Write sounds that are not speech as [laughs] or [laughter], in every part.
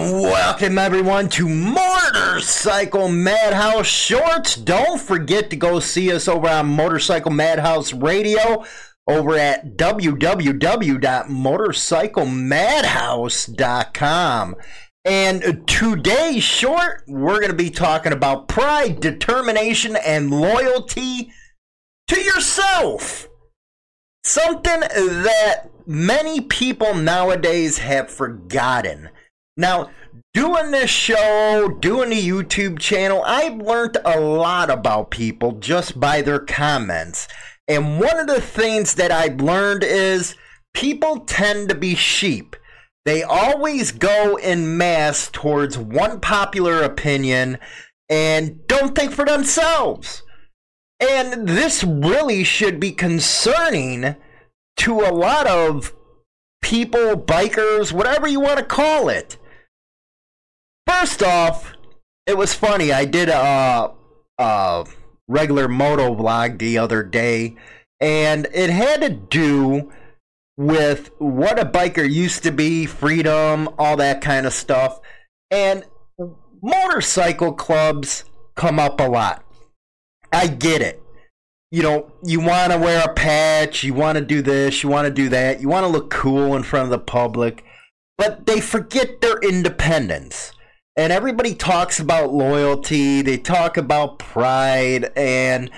And welcome everyone to Motorcycle Madhouse Shorts. Don't forget to go see us over on Motorcycle Madhouse Radio over at www.motorcyclemadhouse.com. And today's short, we're going to be talking about pride, determination, and loyalty to yourself. Something that many people nowadays have forgotten. Now, doing this show, doing the YouTube channel, I've learned a lot about people just by their comments. And one of the things that I've learned is people tend to be sheep. They always go in mass towards one popular opinion and don't think for themselves. And this really should be concerning to a lot of people, bikers, whatever you want to call it. First off, it was funny. I did a, a regular moto vlog the other day, and it had to do with what a biker used to be, freedom, all that kind of stuff. And motorcycle clubs come up a lot. I get it. You know, you want to wear a patch, you want to do this, you want to do that, you want to look cool in front of the public, but they forget their independence. And everybody talks about loyalty, they talk about pride, and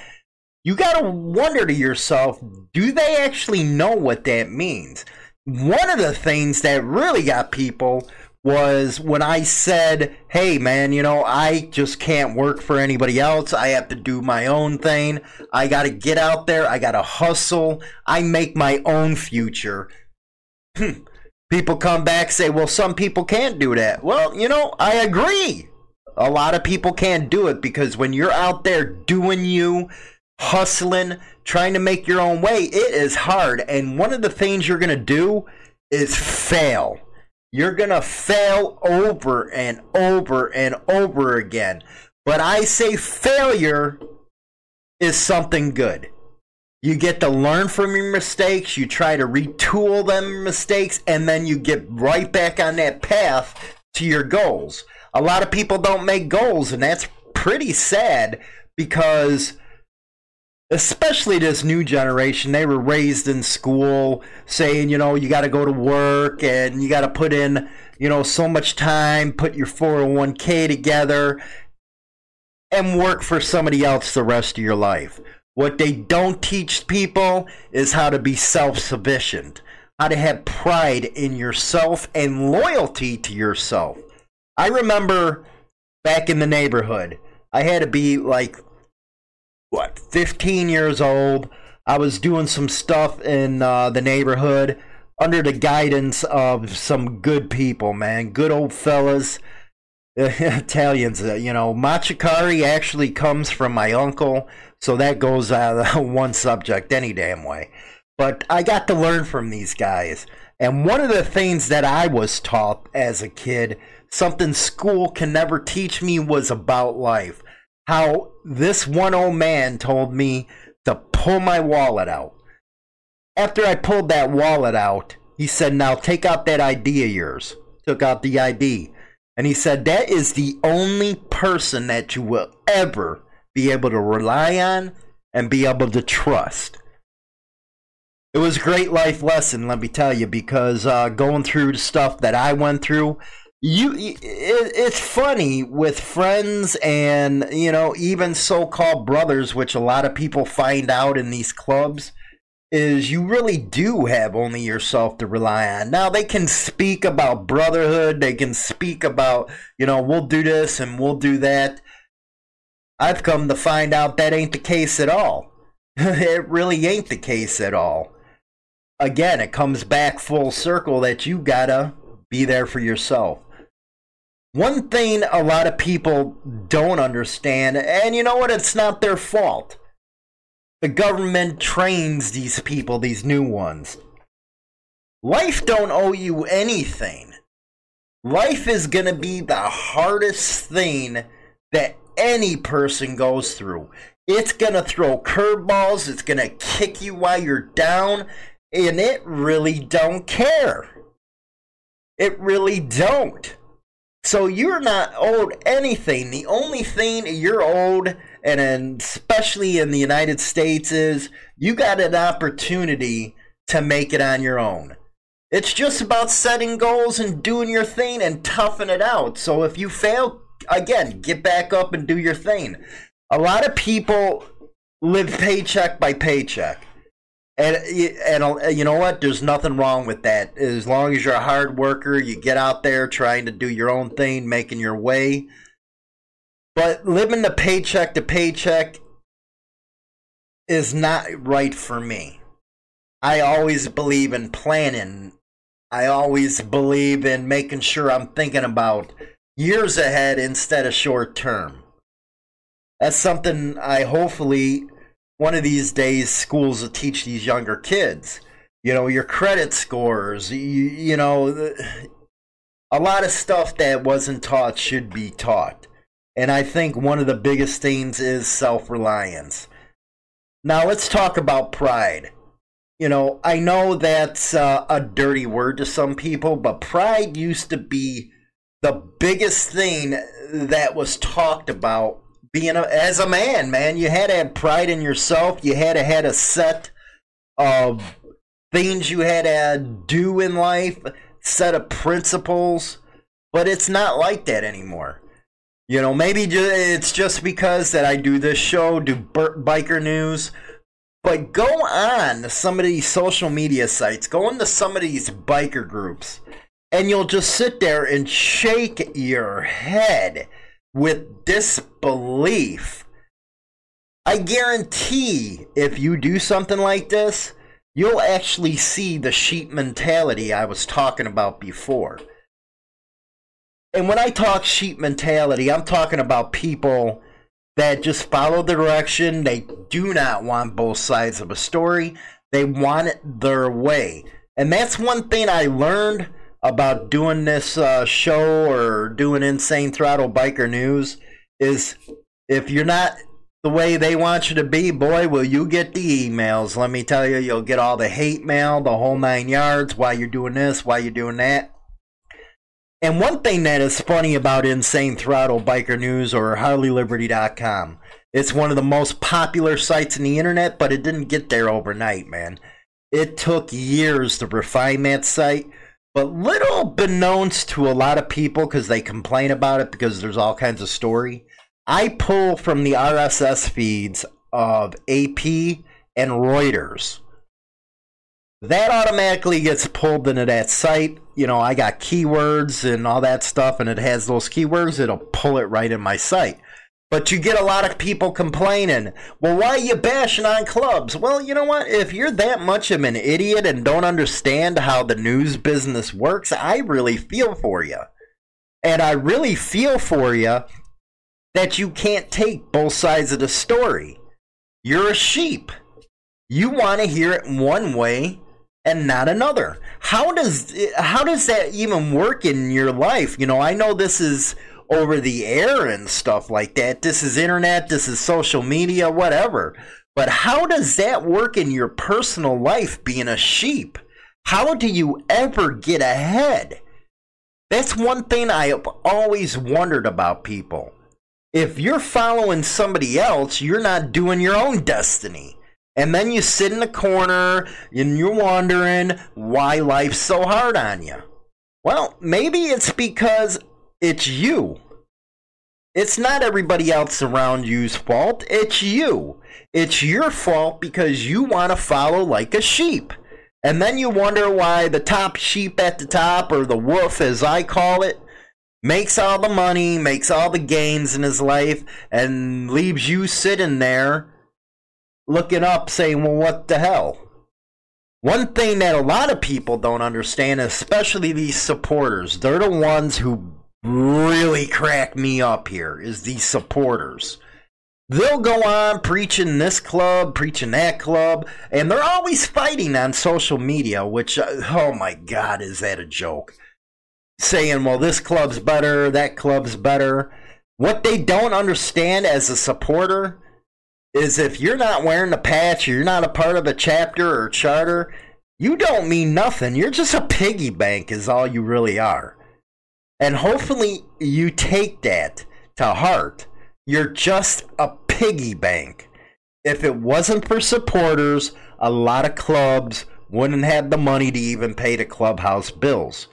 you got to wonder to yourself do they actually know what that means? One of the things that really got people was when I said, hey man, you know, I just can't work for anybody else. I have to do my own thing. I got to get out there. I got to hustle. I make my own future. Hmm. People come back say, well, some people can't do that. Well, you know, I agree. A lot of people can't do it because when you're out there doing you, hustling, trying to make your own way, it is hard. And one of the things you're going to do is fail you're going to fail over and over and over again. But I say failure is something good. You get to learn from your mistakes, you try to retool them mistakes, and then you get right back on that path to your goals. A lot of people don't make goals, and that's pretty sad because especially this new generation, they were raised in school saying, you know, you got to go to work and you got to put in, you know, so much time, put your 401k together and work for somebody else the rest of your life. What they don't teach people is how to be self sufficient, how to have pride in yourself and loyalty to yourself. I remember back in the neighborhood, I had to be like what 15 years old. I was doing some stuff in uh, the neighborhood under the guidance of some good people, man, good old fellas. [laughs] Italians, uh, you know, machikari actually comes from my uncle, so that goes out uh, [laughs] one subject any damn way. But I got to learn from these guys. And one of the things that I was taught as a kid, something school can never teach me, was about life how this one old man told me to pull my wallet out. After I pulled that wallet out, he said, Now take out that ID of yours. Took out the ID. And he said, That is the only person that you will ever be able to rely on and be able to trust. it was a great life lesson, let me tell you, because uh, going through the stuff that I went through, you it, it's funny with friends and you know even so-called brothers, which a lot of people find out in these clubs. Is you really do have only yourself to rely on. Now they can speak about brotherhood, they can speak about, you know, we'll do this and we'll do that. I've come to find out that ain't the case at all. [laughs] it really ain't the case at all again, it comes back full circle that you gotta be there for yourself. One thing a lot of people don't understand, and you know what? It's not their fault. The government trains these people, these new ones. Life don't owe you anything. Life is going to be the hardest thing that any person goes through. It's going to throw curveballs, it's going to kick you while you're down, and it really don't care. It really don't. So you're not owed anything. The only thing you're owed, and especially in the United States, is you got an opportunity to make it on your own. It's just about setting goals and doing your thing and toughing it out. So if you fail, again, get back up and do your thing. A lot of people live paycheck by paycheck. And and uh, you know what? There's nothing wrong with that. As long as you're a hard worker, you get out there trying to do your own thing, making your way. But living the paycheck to paycheck is not right for me. I always believe in planning. I always believe in making sure I'm thinking about years ahead instead of short term. That's something I hopefully one of these days schools will teach these younger kids. You know your credit scores you, you know a lot of stuff that wasn't taught should be taught. And i think one of the biggest things is self-reliance. Now let's talk about pride. You know i know that's uh, a dirty word to some people but pride used to be the biggest thing that was talked about being a, as a man, man. You had to have pride in yourself. You had to have a set of things you had to do in life, set of principles. But it's not like that anymore. You know, maybe it's just because that I do this show, do biker news. But go on some of these social media sites, go into some of these biker groups, and you'll just sit there and shake your head with disbelief. I guarantee if you do something like this, you'll actually see the sheep mentality I was talking about before. And when I talk sheep mentality, I'm talking about people that just follow the direction. They do not want both sides of a story, they want it their way. And that's one thing I learned about doing this uh, show or doing Insane Throttle Biker News is if you're not the way they want you to be, boy, will you get the emails. Let me tell you, you'll get all the hate mail, the whole nine yards, why you're doing this, why you're doing that. And one thing that is funny about Insane Throttle Biker News or HarleyLiberty.com, it's one of the most popular sites in the internet, but it didn't get there overnight, man. It took years to refine that site but little beknownst to a lot of people because they complain about it because there's all kinds of story. I pull from the RSS feeds of AP and Reuters. That automatically gets pulled into that site. You know, I got keywords and all that stuff, and it has those keywords. It'll pull it right in my site. But you get a lot of people complaining, well, why are you bashing on clubs? Well, you know what? If you're that much of an idiot and don't understand how the news business works, I really feel for you. And I really feel for you that you can't take both sides of the story. You're a sheep. You want to hear it one way and not another. How does how does that even work in your life? You know, I know this is over the air and stuff like that. This is internet, this is social media, whatever. But how does that work in your personal life being a sheep? How do you ever get ahead? That's one thing I have always wondered about people. If you're following somebody else, you're not doing your own destiny. And then you sit in the corner and you're wondering why life's so hard on you. Well, maybe it's because it's you. It's not everybody else around you's fault. It's you. It's your fault because you want to follow like a sheep. And then you wonder why the top sheep at the top, or the wolf as I call it, makes all the money, makes all the gains in his life, and leaves you sitting there looking up saying, well, what the hell? One thing that a lot of people don't understand, especially these supporters, they're the ones who really crack me up here, is these supporters. They'll go on preaching this club, preaching that club, and they're always fighting on social media, which, uh, oh my God, is that a joke? Saying, well, this club's better, that club's better. What they don't understand as a supporter is if you're not wearing a patch, or you're not a part of a chapter or charter, you don't mean nothing. You're just a piggy bank, is all you really are. And hopefully you take that to heart. You're just a piggy bank. If it wasn't for supporters, a lot of clubs wouldn't have the money to even pay the clubhouse bills.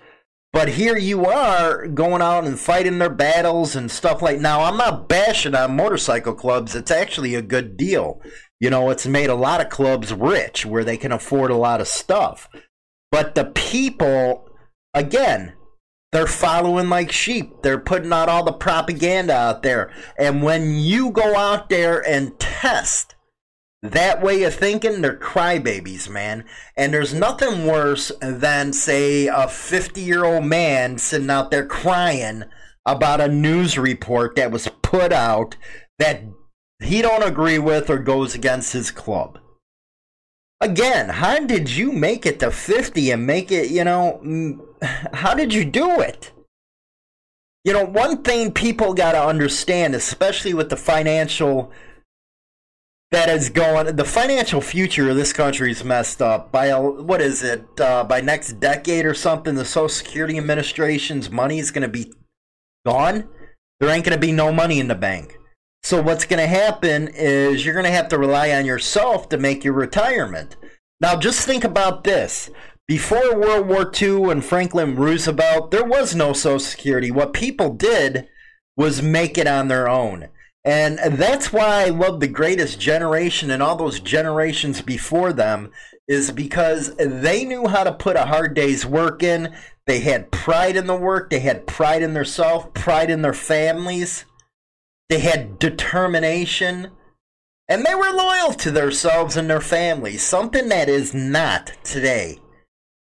But here you are going out and fighting their battles and stuff like. Now I'm not bashing on motorcycle clubs. It's actually a good deal. You know, it's made a lot of clubs rich where they can afford a lot of stuff. But the people, again, they're following like sheep. They're putting out all the propaganda out there. And when you go out there and test that way of thinking, they're crybabies, man. And there's nothing worse than, say, a 50 year old man sitting out there crying about a news report that was put out that he don't agree with or goes against his club. Again, how did you make it to 50 and make it, you know, how did you do it? You know, one thing people got to understand, especially with the financial that is going the financial future of this country is messed up by what is it uh, by next decade or something the social security administration's money is going to be gone. There ain't going to be no money in the bank. So what's going to happen is you're going to have to rely on yourself to make your retirement. Now just think about this before world war ii and franklin roosevelt there was no social security what people did was make it on their own and that's why I love the greatest generation and all those generations before them is because they knew how to put a hard day's work in. They had pride in the work, they had pride in their self, pride in their families. They had determination and they were loyal to themselves and their families, something that is not today.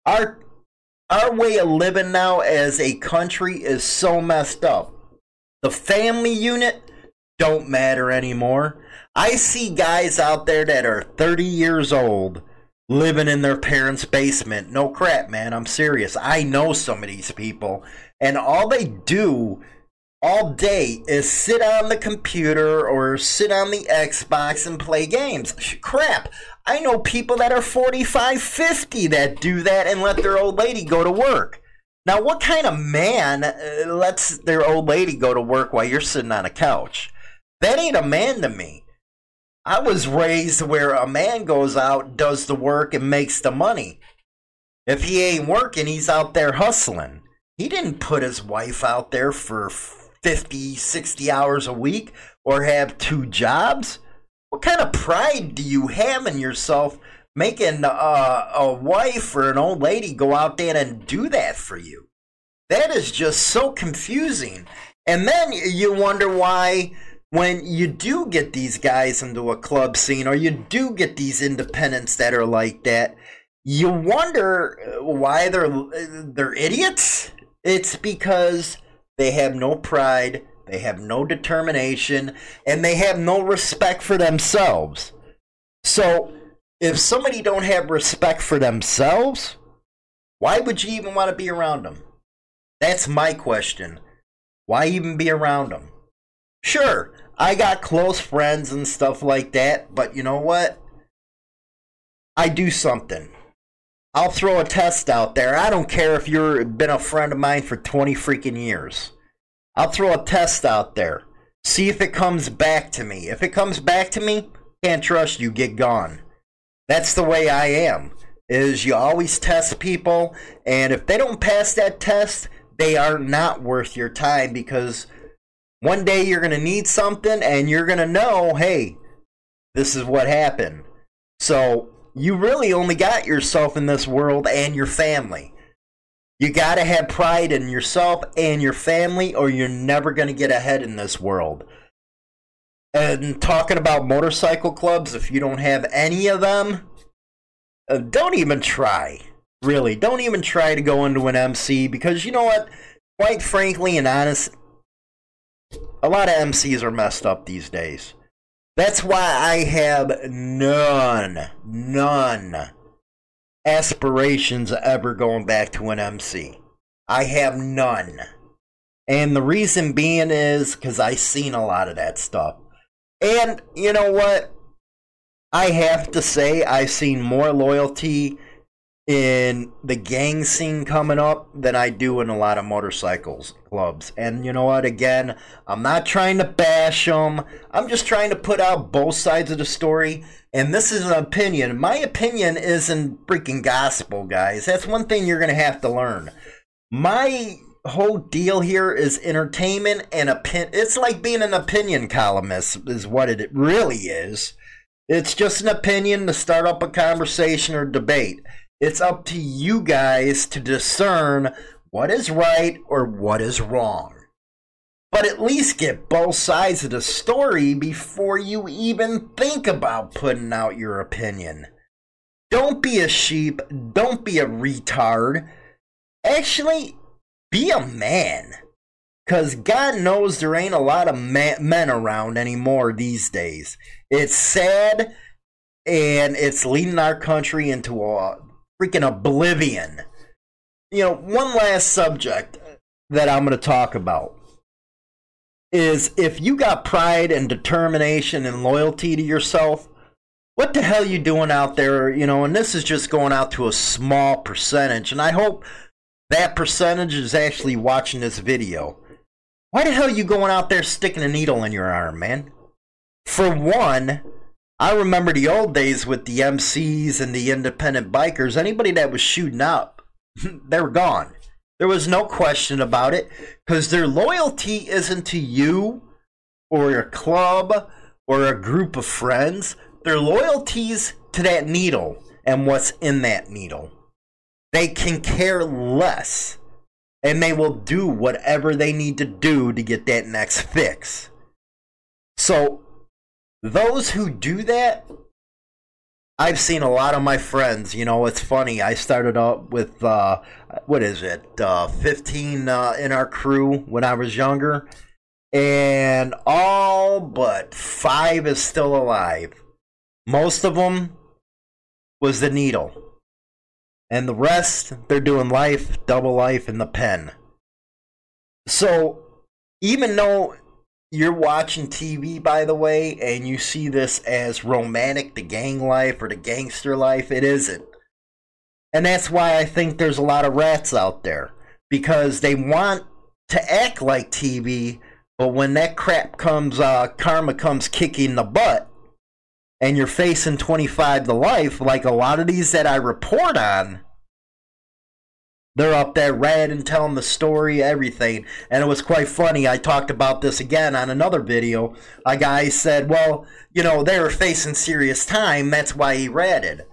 Our our way of living now as a country is so messed up. The family unit don't matter anymore. I see guys out there that are 30 years old living in their parents' basement. No crap, man. I'm serious. I know some of these people, and all they do all day is sit on the computer or sit on the Xbox and play games. Crap. I know people that are 45, 50 that do that and let their old lady go to work. Now, what kind of man uh, lets their old lady go to work while you're sitting on a couch? That ain't a man to me. I was raised where a man goes out, does the work, and makes the money. If he ain't working, he's out there hustling. He didn't put his wife out there for 50, 60 hours a week or have two jobs. What kind of pride do you have in yourself making uh, a wife or an old lady go out there and do that for you? That is just so confusing. And then you wonder why when you do get these guys into a club scene or you do get these independents that are like that, you wonder why they're they're idiots. It's because they have no pride, they have no determination, and they have no respect for themselves. So, if somebody don't have respect for themselves, why would you even want to be around them? That's my question. Why even be around them? Sure, I got close friends and stuff like that, but you know what? I do something. I'll throw a test out there. I don't care if you've been a friend of mine for 20 freaking years. I'll throw a test out there. See if it comes back to me. If it comes back to me, can't trust you, get gone. That's the way I am. Is you always test people, and if they don't pass that test, they are not worth your time because one day you're going to need something and you're going to know, hey, this is what happened. So you really only got yourself in this world and your family. You got to have pride in yourself and your family, or you're never going to get ahead in this world. And talking about motorcycle clubs, if you don't have any of them, uh, don't even try. Really, don't even try to go into an MC because you know what? Quite frankly and honest, a lot of MCs are messed up these days. That's why I have none, none aspirations ever going back to an MC. I have none. And the reason being is because I seen a lot of that stuff. And you know what? I have to say I've seen more loyalty in the gang scene coming up than I do in a lot of motorcycles clubs. And you know what? Again, I'm not trying to bash them. I'm just trying to put out both sides of the story. And this is an opinion. My opinion isn't freaking gospel, guys. That's one thing you're going to have to learn. My whole deal here is entertainment and opinion. It's like being an opinion columnist, is what it really is. It's just an opinion to start up a conversation or debate. It's up to you guys to discern what is right or what is wrong. But at least get both sides of the story before you even think about putting out your opinion. Don't be a sheep. Don't be a retard. Actually, be a man. Because God knows there ain't a lot of men around anymore these days. It's sad and it's leading our country into a freaking oblivion. You know, one last subject that I'm going to talk about is if you got pride and determination and loyalty to yourself, what the hell you doing out there? You know, and this is just going out to a small percentage, and I hope that percentage is actually watching this video. Why the hell you going out there sticking a needle in your arm, man? For one, I remember the old days with the MCs and the independent bikers. Anybody that was shooting up, [laughs] they were gone. There was no question about it because their loyalty isn't to you or your club or a group of friends. Their loyalties to that needle and what's in that needle. They can care less and they will do whatever they need to do to get that next fix. So those who do that, I've seen a lot of my friends. You know, it's funny. I started up with uh, what is it, uh, fifteen uh, in our crew when I was younger, and all but five is still alive. Most of them was the needle, and the rest they're doing life, double life in the pen. So even though you're watching TV, by the way, and you see this as romantic, the gang life or the gangster life, it isn't. And that's why I think there's a lot of rats out there because they want to act like TV, but when that crap comes, uh, karma comes kicking the butt, and you're facing 25 to life, like a lot of these that I report on, they're up there red and telling the story, everything. And it was quite funny. I talked about this again on another video. A guy said, well, you know, they were facing serious time. That's why he ratted.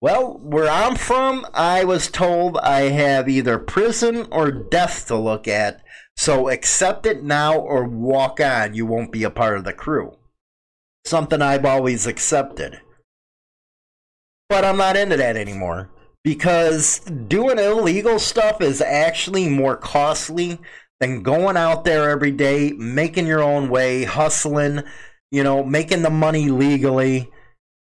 Well, where I'm from, I was told I have either prison or death to look at. So accept it now or walk on. You won't be a part of the crew. Something I've always accepted. But I'm not into that anymore because doing illegal stuff is actually more costly than going out there every day, making your own way, hustling, you know, making the money legally.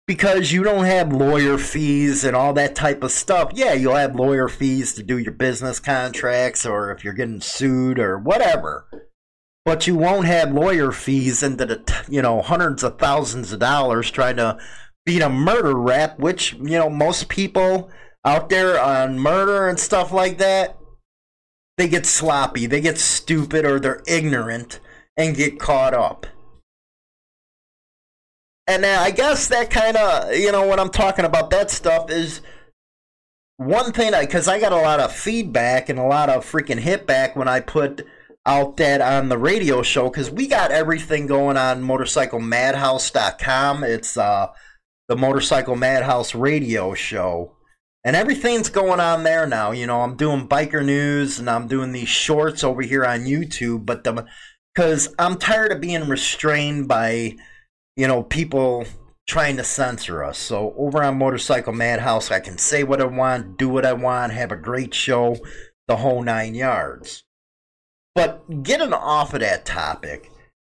Because you don't have lawyer fees and all that type of stuff. Yeah, you'll have lawyer fees to do your business contracts or if you're getting sued or whatever. But you won't have lawyer fees into the, you know, hundreds of thousands of dollars trying to beat a murder rap, which, you know, most people out there on murder and stuff like that, they get sloppy, they get stupid, or they're ignorant and get caught up. And uh, I guess that kind of, you know, when I'm talking about that stuff is one thing, because I got a lot of feedback and a lot of freaking hit back when I put out that on the radio show, because we got everything going on motorcyclemadhouse.com. It's uh, the Motorcycle Madhouse radio show. And everything's going on there now. You know, I'm doing biker news and I'm doing these shorts over here on YouTube, but the because I'm tired of being restrained by, you know, people trying to censor us. So over on Motorcycle Madhouse, I can say what I want, do what I want, have a great show, the whole nine yards. But getting off of that topic,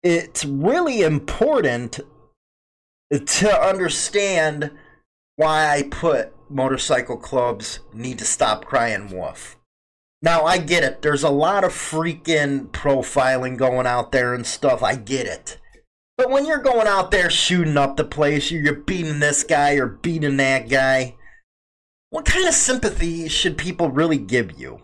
it's really important to understand why I put motorcycle clubs need to stop crying wolf. Now, I get it. There's a lot of freaking profiling going out there and stuff. I get it. But when you're going out there shooting up the place, you're beating this guy or beating that guy, what kind of sympathy should people really give you?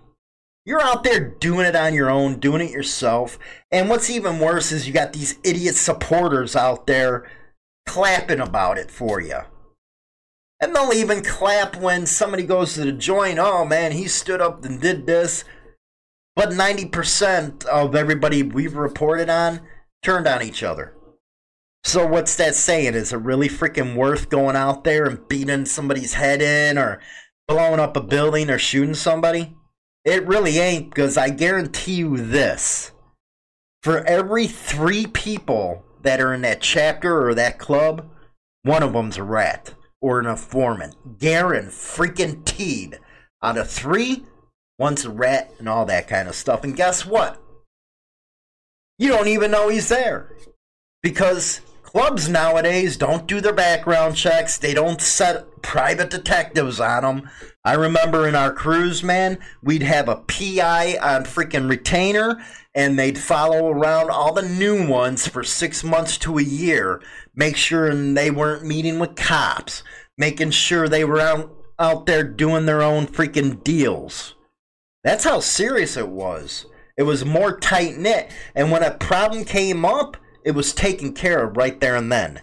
You're out there doing it on your own, doing it yourself. And what's even worse is you got these idiot supporters out there clapping about it for you. And they'll even clap when somebody goes to the joint. Oh man, he stood up and did this. But 90% of everybody we've reported on turned on each other. So what's that saying? Is it really freaking worth going out there and beating somebody's head in or blowing up a building or shooting somebody? It really ain't because I guarantee you this. For every three people that are in that chapter or that club, one of them's a rat or an informant. Garen freaking teed out of three, one's a rat and all that kind of stuff. And guess what? You don't even know he's there because clubs nowadays don't do their background checks. They don't set private detectives on them. I remember in our cruise, man, we'd have a PI on freaking retainer and they'd follow around all the new ones for six months to a year, make sure they weren't meeting with cops, making sure they were out, out there doing their own freaking deals. That's how serious it was. It was more tight knit. And when a problem came up, it was taken care of right there and then.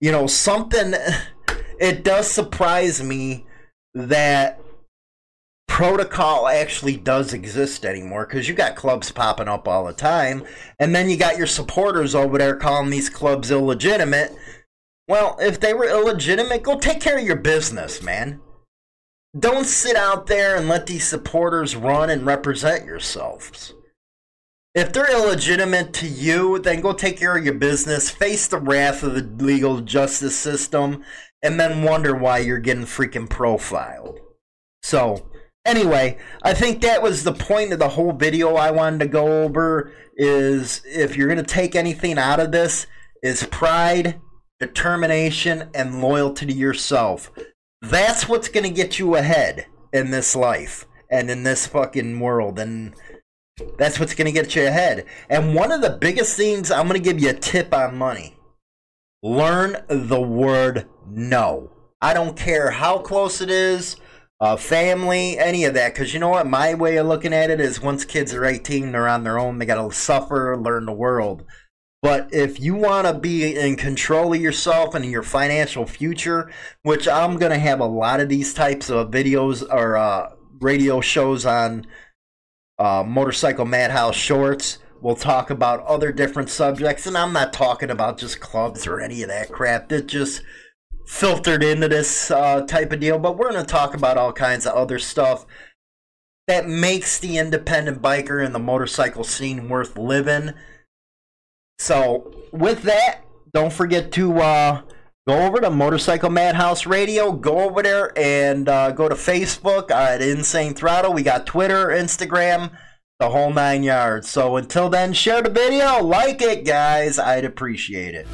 You know, something, [sighs] it does surprise me that protocol actually does exist anymore because you got clubs popping up all the time and then you got your supporters over there calling these clubs illegitimate. Well if they were illegitimate go take care of your business man. Don't sit out there and let these supporters run and represent yourselves. If they're illegitimate to you, then go take care of your business, face the wrath of the legal justice system, and then wonder why you're getting freaking profiled. So, anyway, I think that was the point of the whole video I wanted to go over is if you're going to take anything out of this is pride, determination and loyalty to yourself. That's what's going to get you ahead in this life and in this fucking world and that's what's going to get you ahead. And one of the biggest things, I'm going to give you a tip on money. Learn the word no. I don't care how close it is, uh, family, any of that. Because you know what? My way of looking at it is once kids are 18, they're on their own. They got to suffer, learn the world. But if you want to be in control of yourself and your financial future, which I'm going to have a lot of these types of videos or uh, radio shows on uh, Motorcycle Madhouse Shorts. We'll talk about other different subjects, and I'm not talking about just clubs or any of that crap. It just filtered into this uh, type of deal. But we're going to talk about all kinds of other stuff that makes the independent biker and the motorcycle scene worth living. So, with that, don't forget to uh, go over to Motorcycle Madhouse Radio. Go over there and uh, go to Facebook at Insane Throttle. We got Twitter, Instagram, the whole nine yards. So until then, share the video, like it, guys. I'd appreciate it.